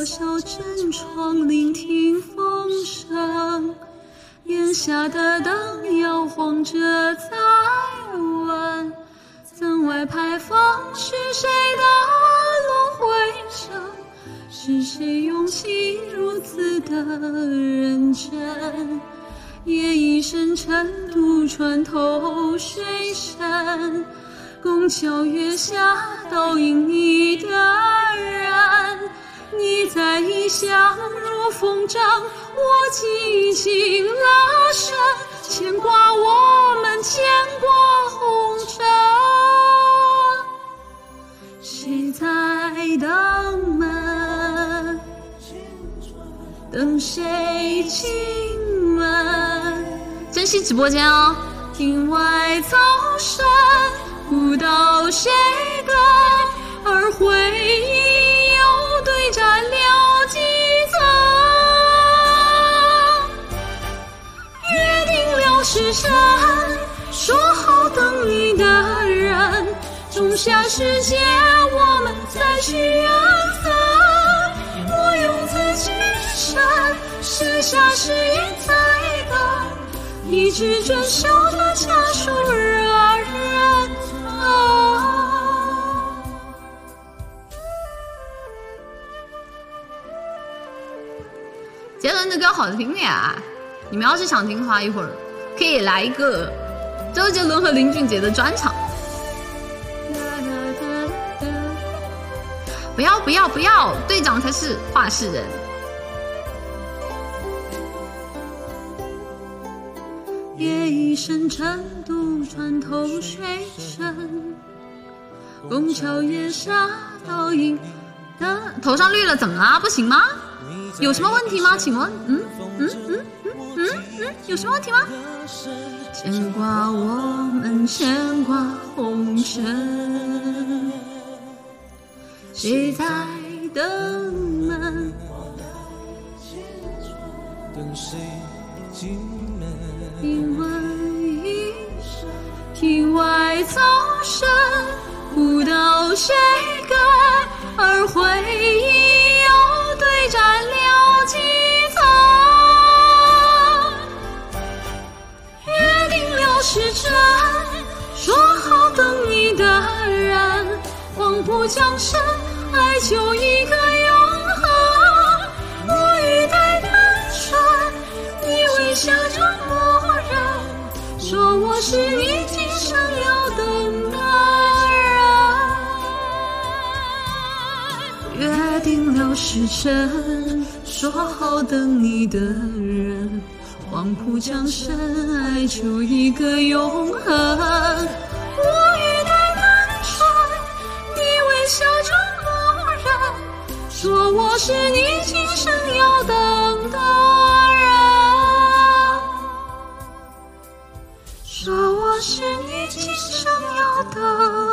我小镇窗，聆听风声。檐下的灯摇晃着，在问：曾外牌坊是谁的轮回声？是谁用心如此的认真？夜已深沉，渡船头水深。拱桥月下，倒影你的人。你在异乡如风筝，我紧紧拉绳，牵挂我们，牵挂红尘。谁在等门？等谁进门？珍惜直播间哦。庭外草深，不道谁跟，定了时辰，说好等你的人，仲夏时节我们再续缘分。我用自己身，写下誓言在等，一直遵守的家书人啊。杰伦的歌好听呀，你们要是想听的话，一会儿可以来一个周杰伦和林俊杰的专场。不要不要不要，队长才是话事人。夜已深沉，渡船头水深，拱桥月下，倒影的头上绿了，怎么啦？不行吗？有什么问题吗？请问，嗯嗯嗯，有什么问题吗？牵挂我们，牵挂红尘，谁在等门？等谁进门？因为一声庭外走神，不道谁跟，而回黄浦江山，爱就一个永恒。我欲待单纯，你微笑着默认，说我是你今生要等的人。约定了时辰，说好等你的人，黄浦江山，爱就一个永恒。说我是你今生要等的人。说我是你今生要等。